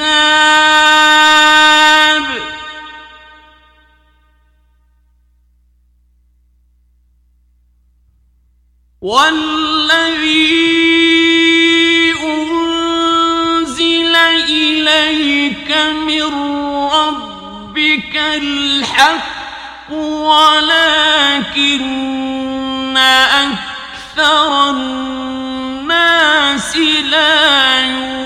الكتاب والذي أنزل إليك من ربك الحق ولكن أكثر الناس لا يؤمنون.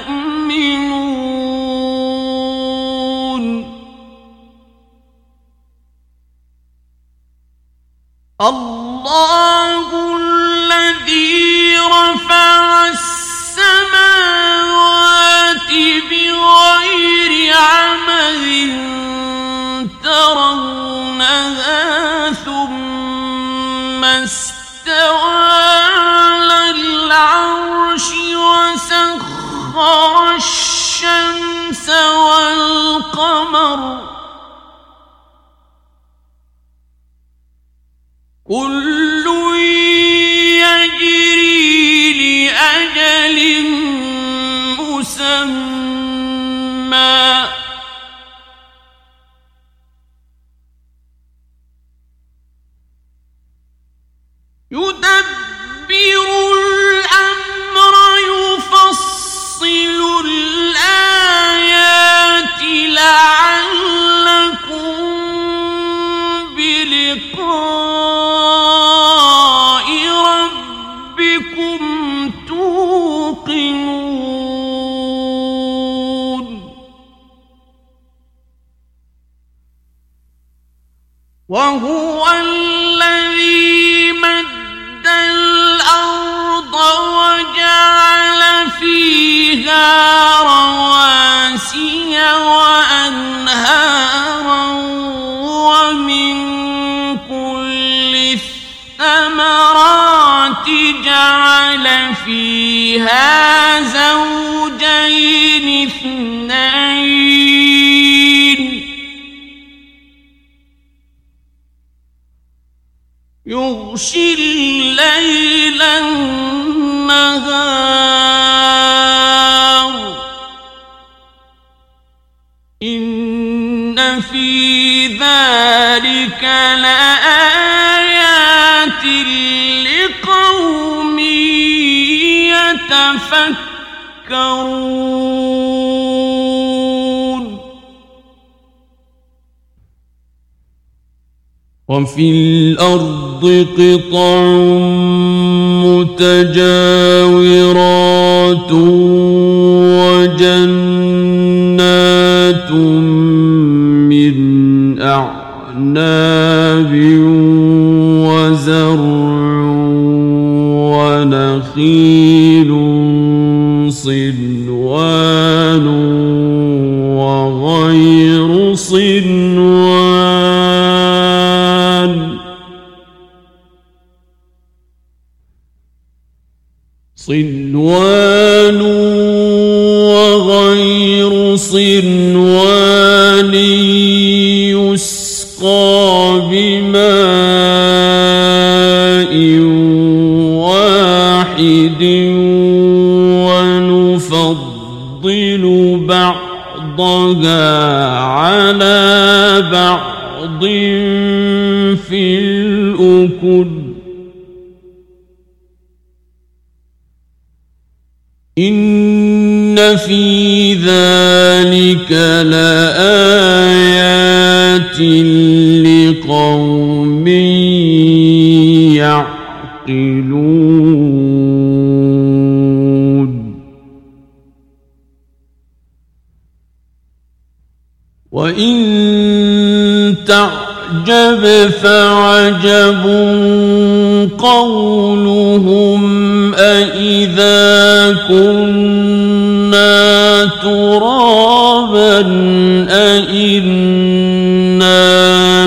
الله الذي رفع السماوات بغير ثم استوى على العرش وسخر الشمس والقمر. ما وجعل فيها رواسي وأنهارا ومن كل الثمرات جعل فيها زوجين اثنين. يغشي الليل النهار. إن في ذلك لآيات لقوم يتفكرون. وفي الأرض قطع متجاورات وجنات من أعناب وزرع ونخيل صنوان في ذلك لآيات لقوم يعقلون وإن تعجب فعجب قولهم أإذا كنا أئنا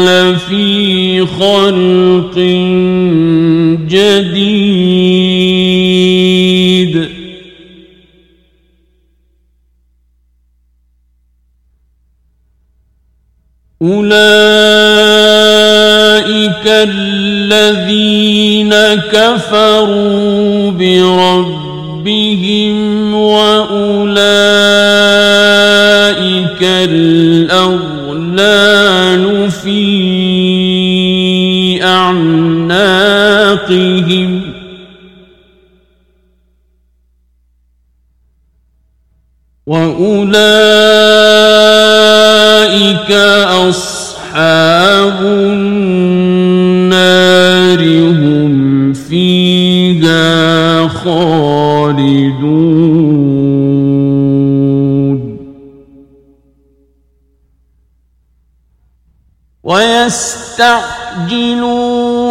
لفي خلق جديد أولئك الذين كفروا بربهم أعناقهم وأولئك أصحاب النار هم فيها خالدون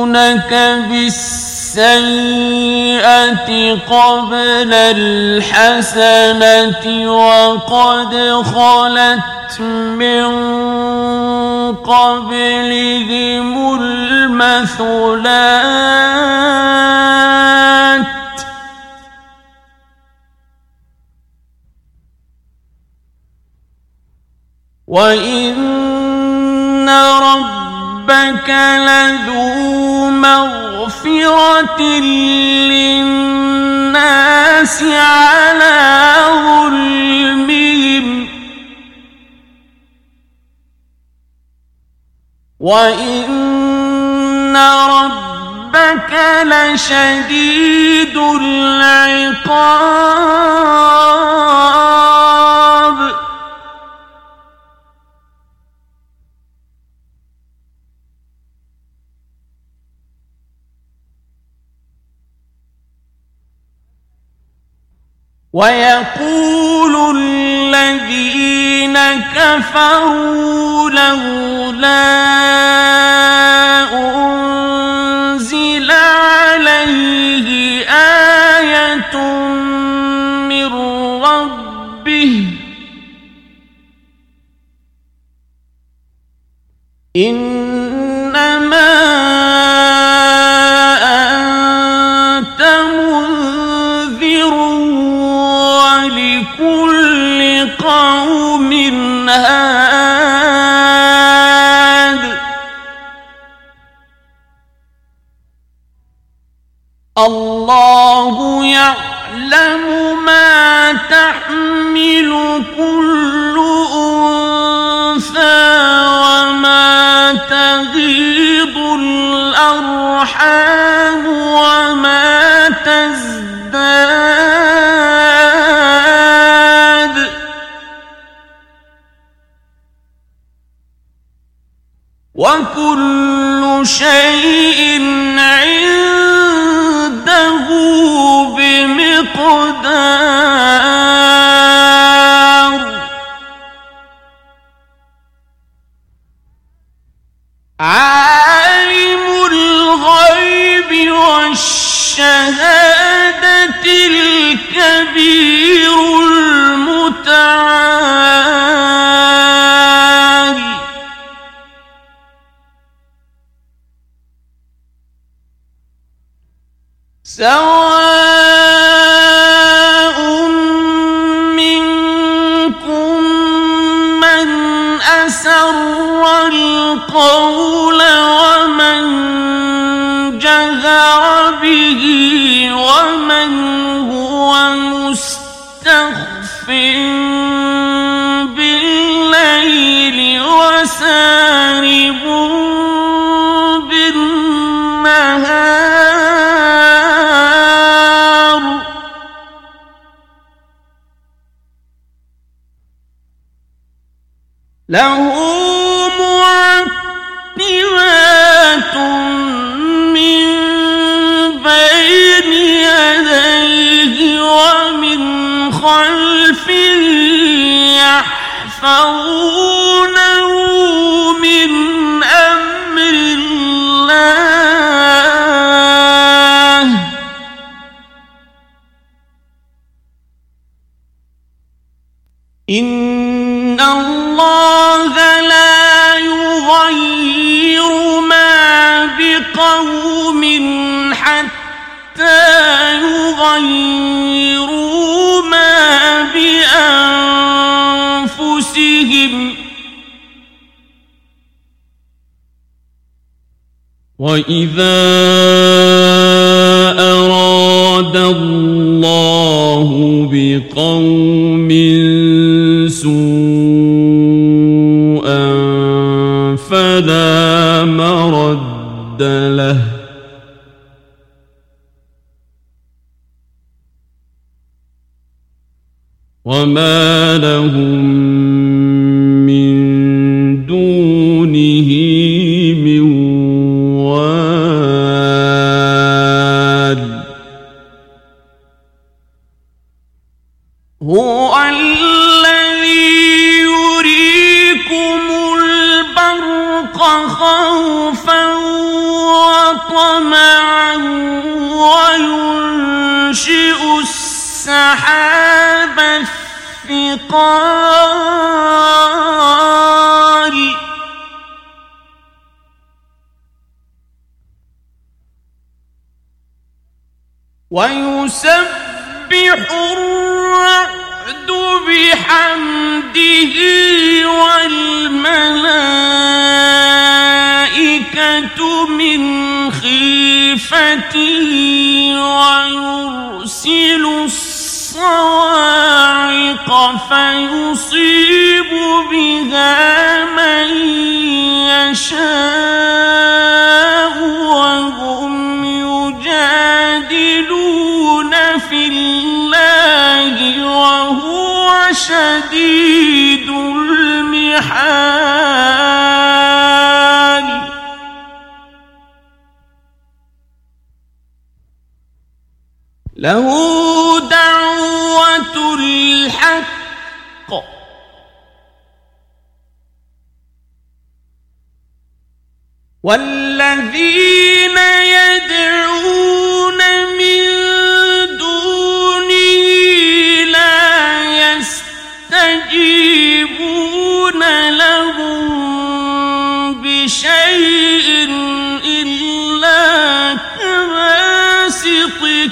ويستعجلونك بالسيئة قبل الحسنة وقد خلت من قبلهم المثلات. وإن ربك لذو مغفرة للناس على ظلمهم وإن ربك لشديد العقاب ويقول الذين كفروا لولا أنزل عليه آية من ربه إنما شيء عنده بمقدار. عالم الغيب والشهادة الكبير يحفظونه وإذا أراد الله بقوم سوءا فلا مرد له وما هو الذي يريكم البرق خوفا وطمعا وينشئ السحاب الثقال. ويسبح الرعد بحمده والملائكة من خيفته ويرسل الصواعق فيصيب بها من يشاء وهم يجادلون في الله وهو شديد المحال. له دعوة الحق.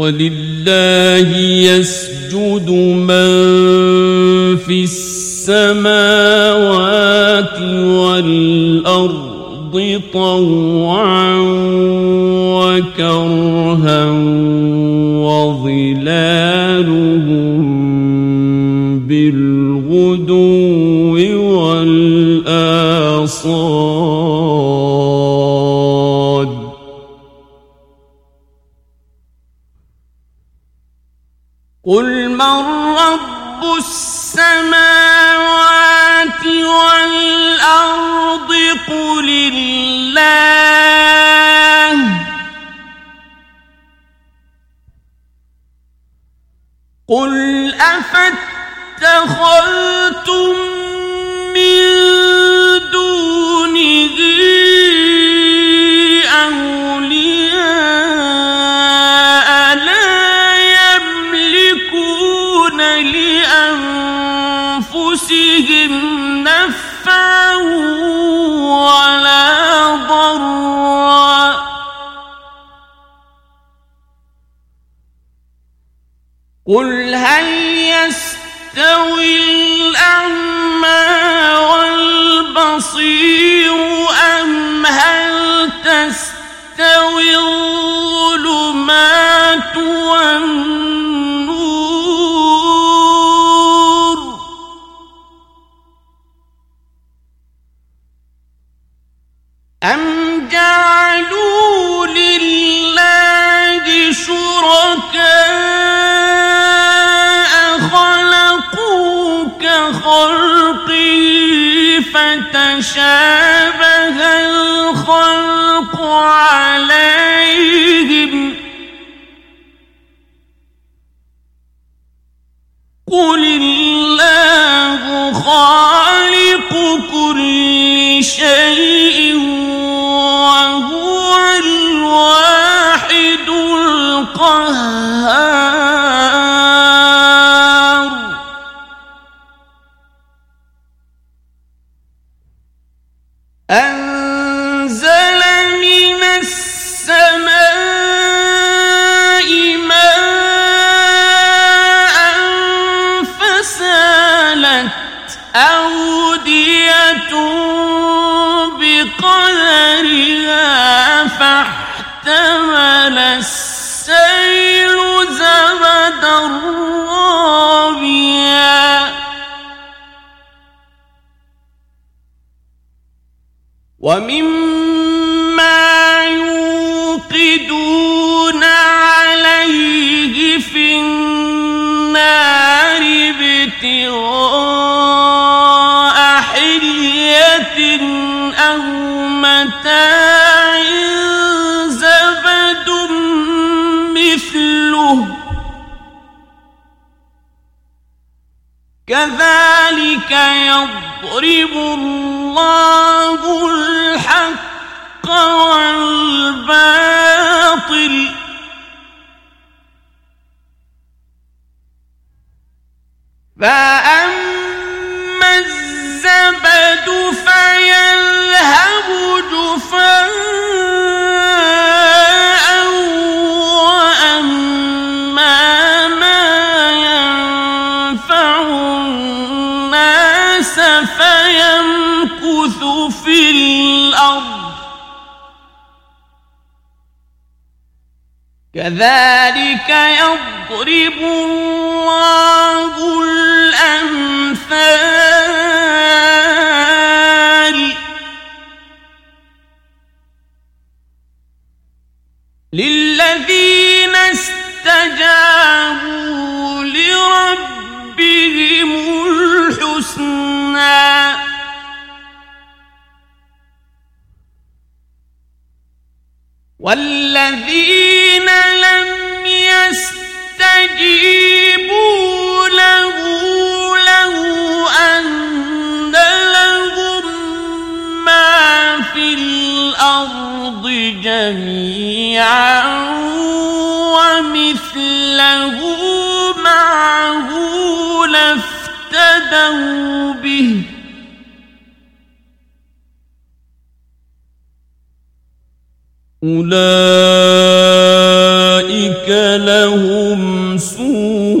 ولله يسجد من في السماوات والأرض طوعا وكرها وظلالهم قل أفاتخذتم يستوي الأعمى ومما يوقدون عليه في النار ابتغاء كذلك يضرب الله الحق والباطل. فأما الزبد فيذهب جفاء فيمكث في الأرض. كذلك يضرب الله الأمثال. للذين استجابوا لربهم الحسنى. والذين لم يستجيبوا له له أن لهم ما في الأرض جميعا ومثله معه لافتدوا به. أولئك لهم سوء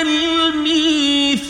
الميثاق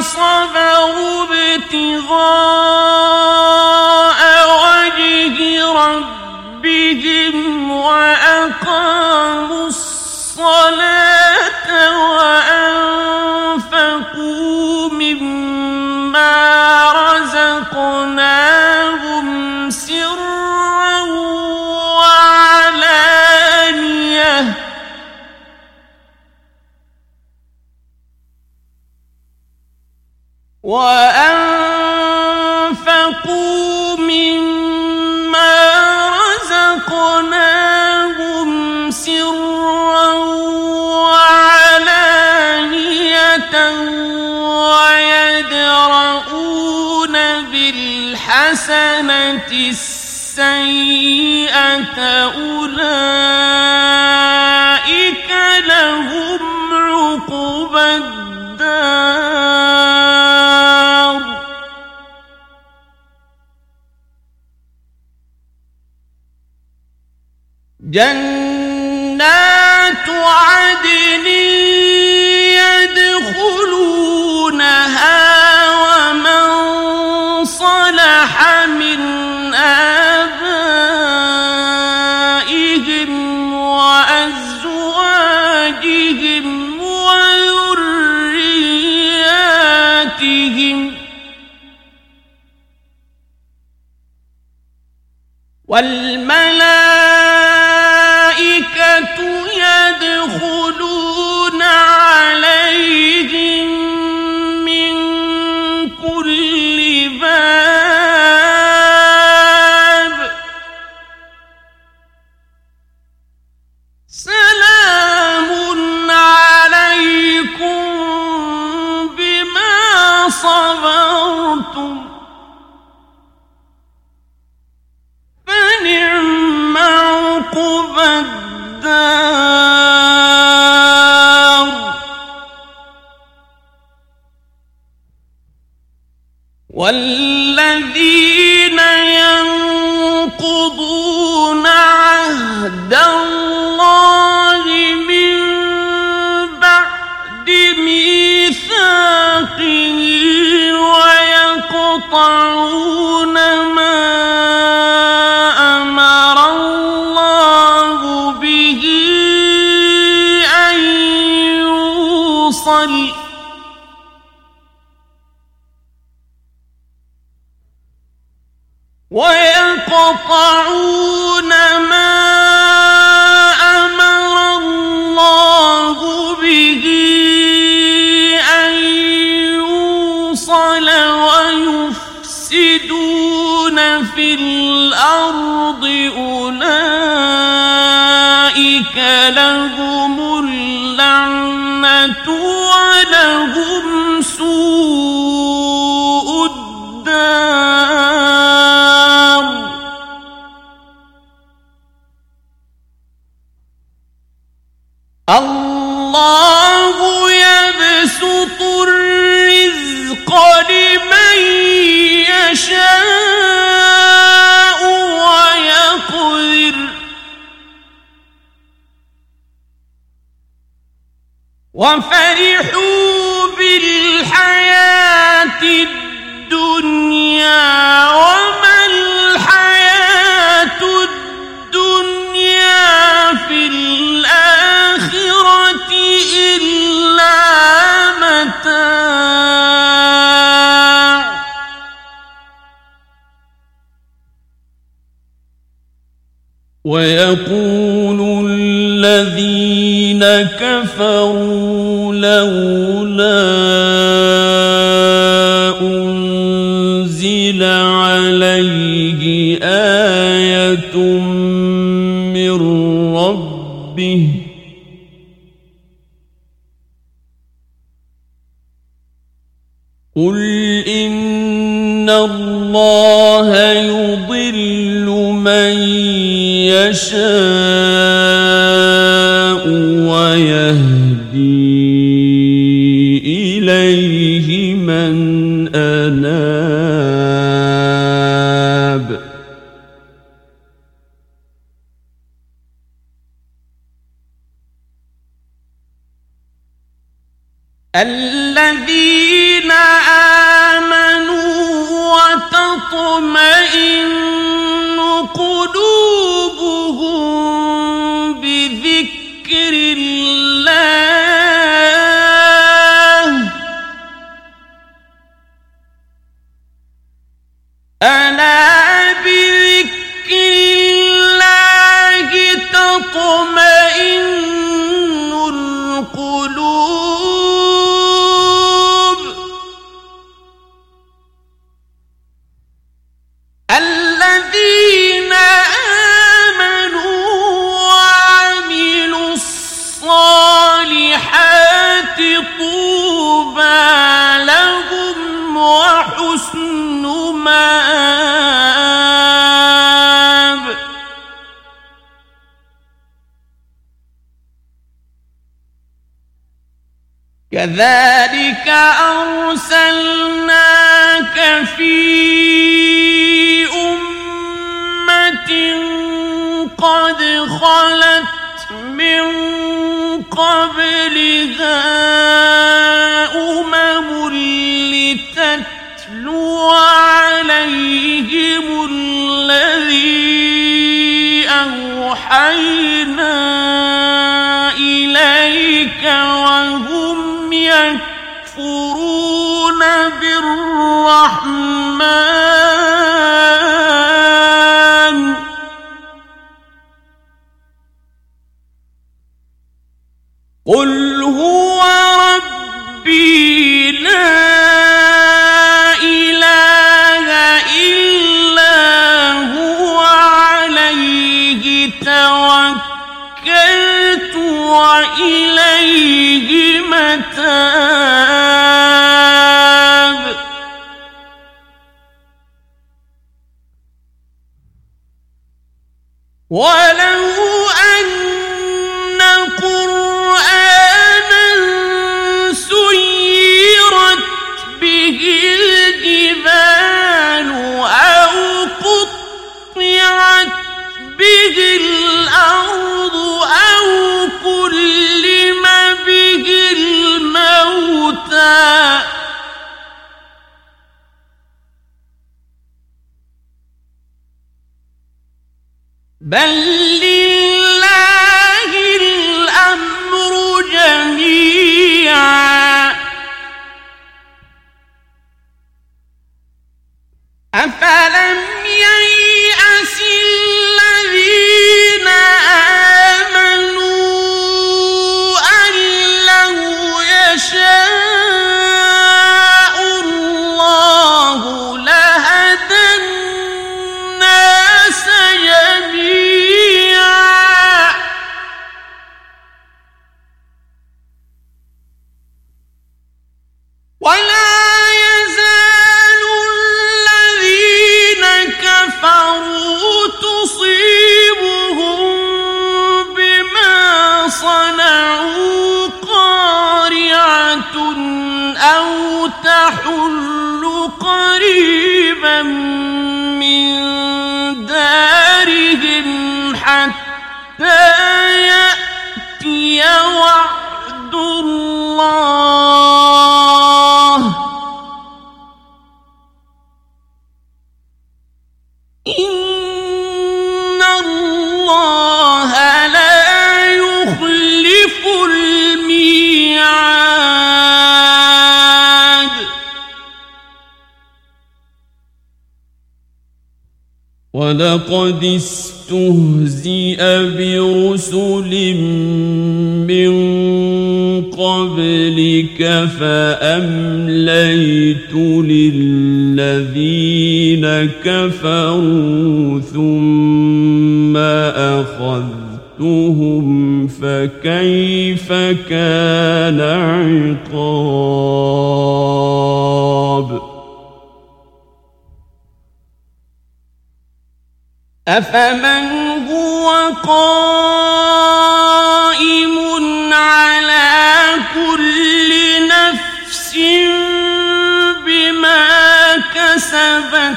صبروا ابتغاء وجه ربهم وأقاموا الصلاة وأنفقوا مما رزقناهم وأنفقوا مما رزقناهم سرا وعلانية بالحسنة السيئة أولئك لهم جنات عدن يدخلونها ومن صلح من آبائهم وأزواجهم وذرياتهم والملائكة ويقول الذين كفروا لولا أنزل عليه آية من ربه قل إن الله يضل من يشاء ويهدي إليه من أناب. الذين بالرحمن قل هو ربي لا إله إلا هو عليه توكلت وإليه متاب. ولو أن قرآنا سيرت به الجبال أو قطعت به الأرض أو كلم به الموتى بل لله الأمر جميعا أفلم قريبا من دارهم حتى يأتي وعد الله. ولقد استهزئ برسل من قبلك فأمليت للذين كفروا ثم أخذتهم فكيف كان عقاب أفمن هو قائم على كل نفس بما كسبت؟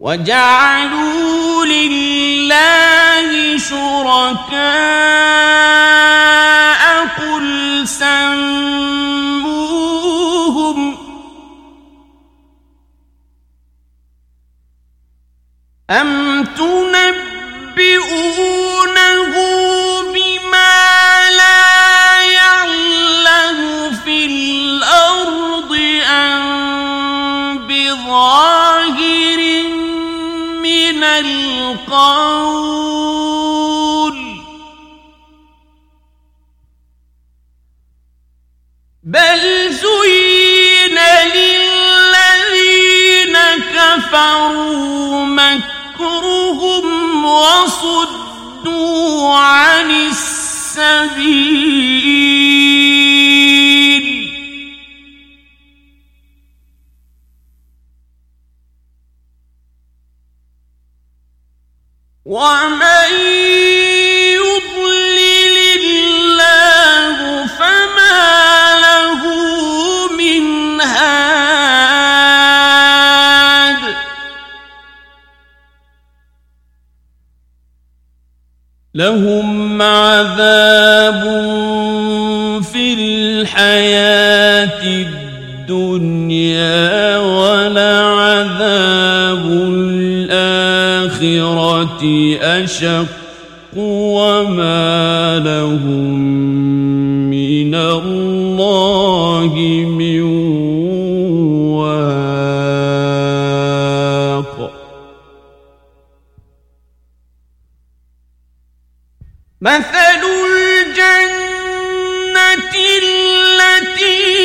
وجعلوا لله شركاء قل سموهم أم تنبئونه بما لا يعلم في الأرض أم بظاهر من القول بل زين للذين كفروا وصدوا عن السبيل. ومن لهم عذاب في الحياة الدنيا ولعذاب الآخرة أشق وما لهم من الله مثل الجنة التي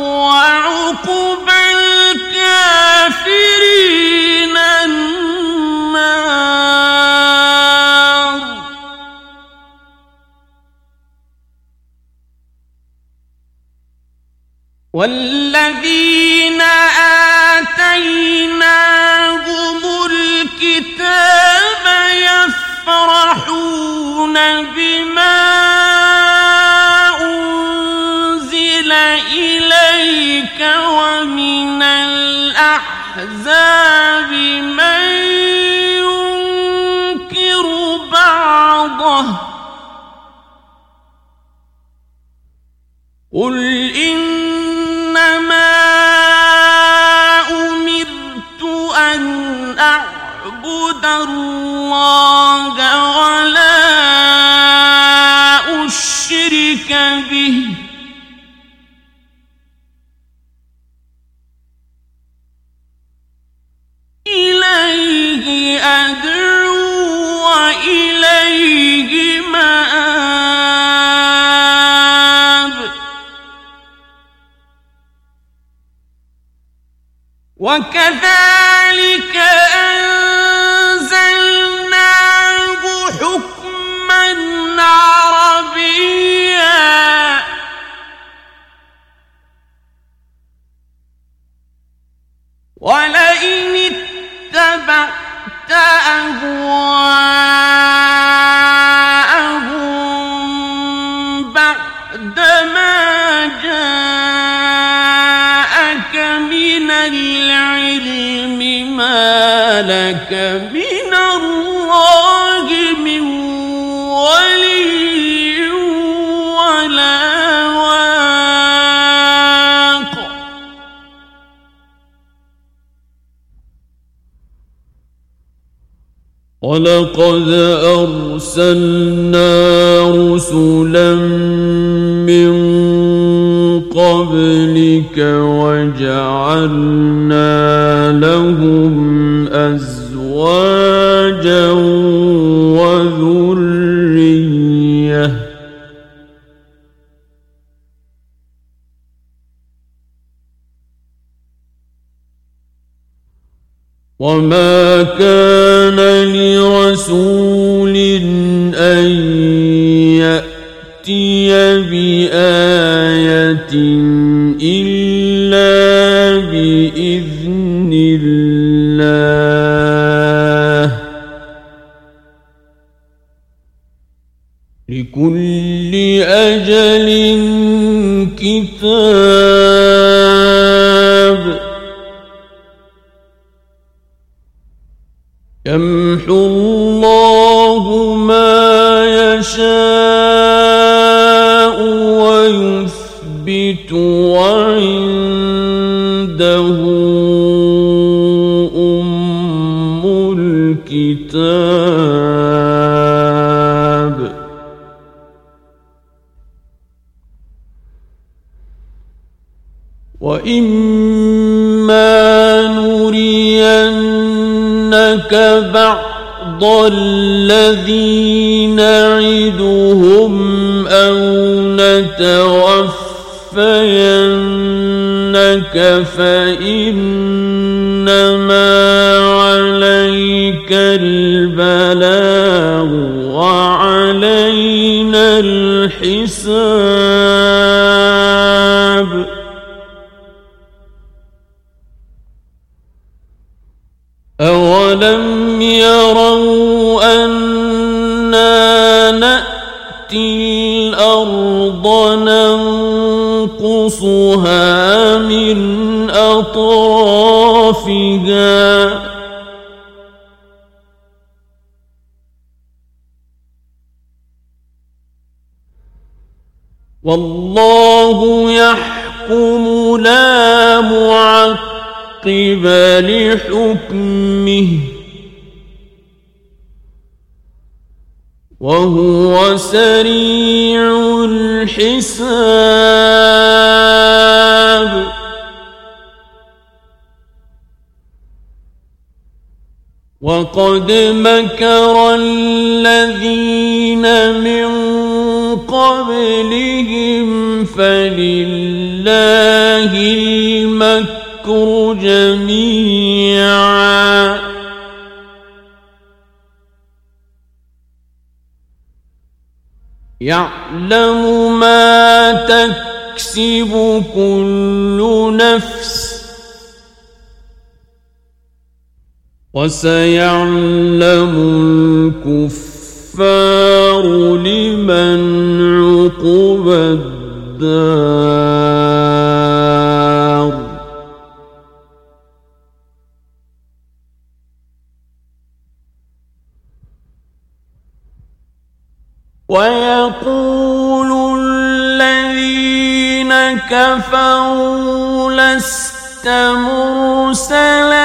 وعقبى الكافرين النار. والذين آتيناهم الكتاب يفرحون بما ومن الأحزاب من ينكر بعضه. قل إنما أمرت أن أعبد الله به. إليه وإليه مآب. وكذلك أنزلناه حكما عربيا. ولئن اتبعت أهواءهم بعدما جاءك من العلم ما لك من الله ولقد أرسلنا رسلا من قبلك وجعلنا لهم أزواجا وذرية وما كان لرسول أن يأتي بآية إلا بإذن الله. لكل أجل كتاب. يمحو بعض الذي نعدهم أو نتوفينك فإنما عليك البلاغ وعلينا الحساب. أولم أطرافها والله يحكم لا معقب لحكمه وهو سريع الحساب. وقد مكر الذين من قبلهم فلله المكر جميعا يعلم ما تكسب كل نفس وسيعلم الكفار لمن عقب الدار. ويقول الذين كفروا لست مرسلا.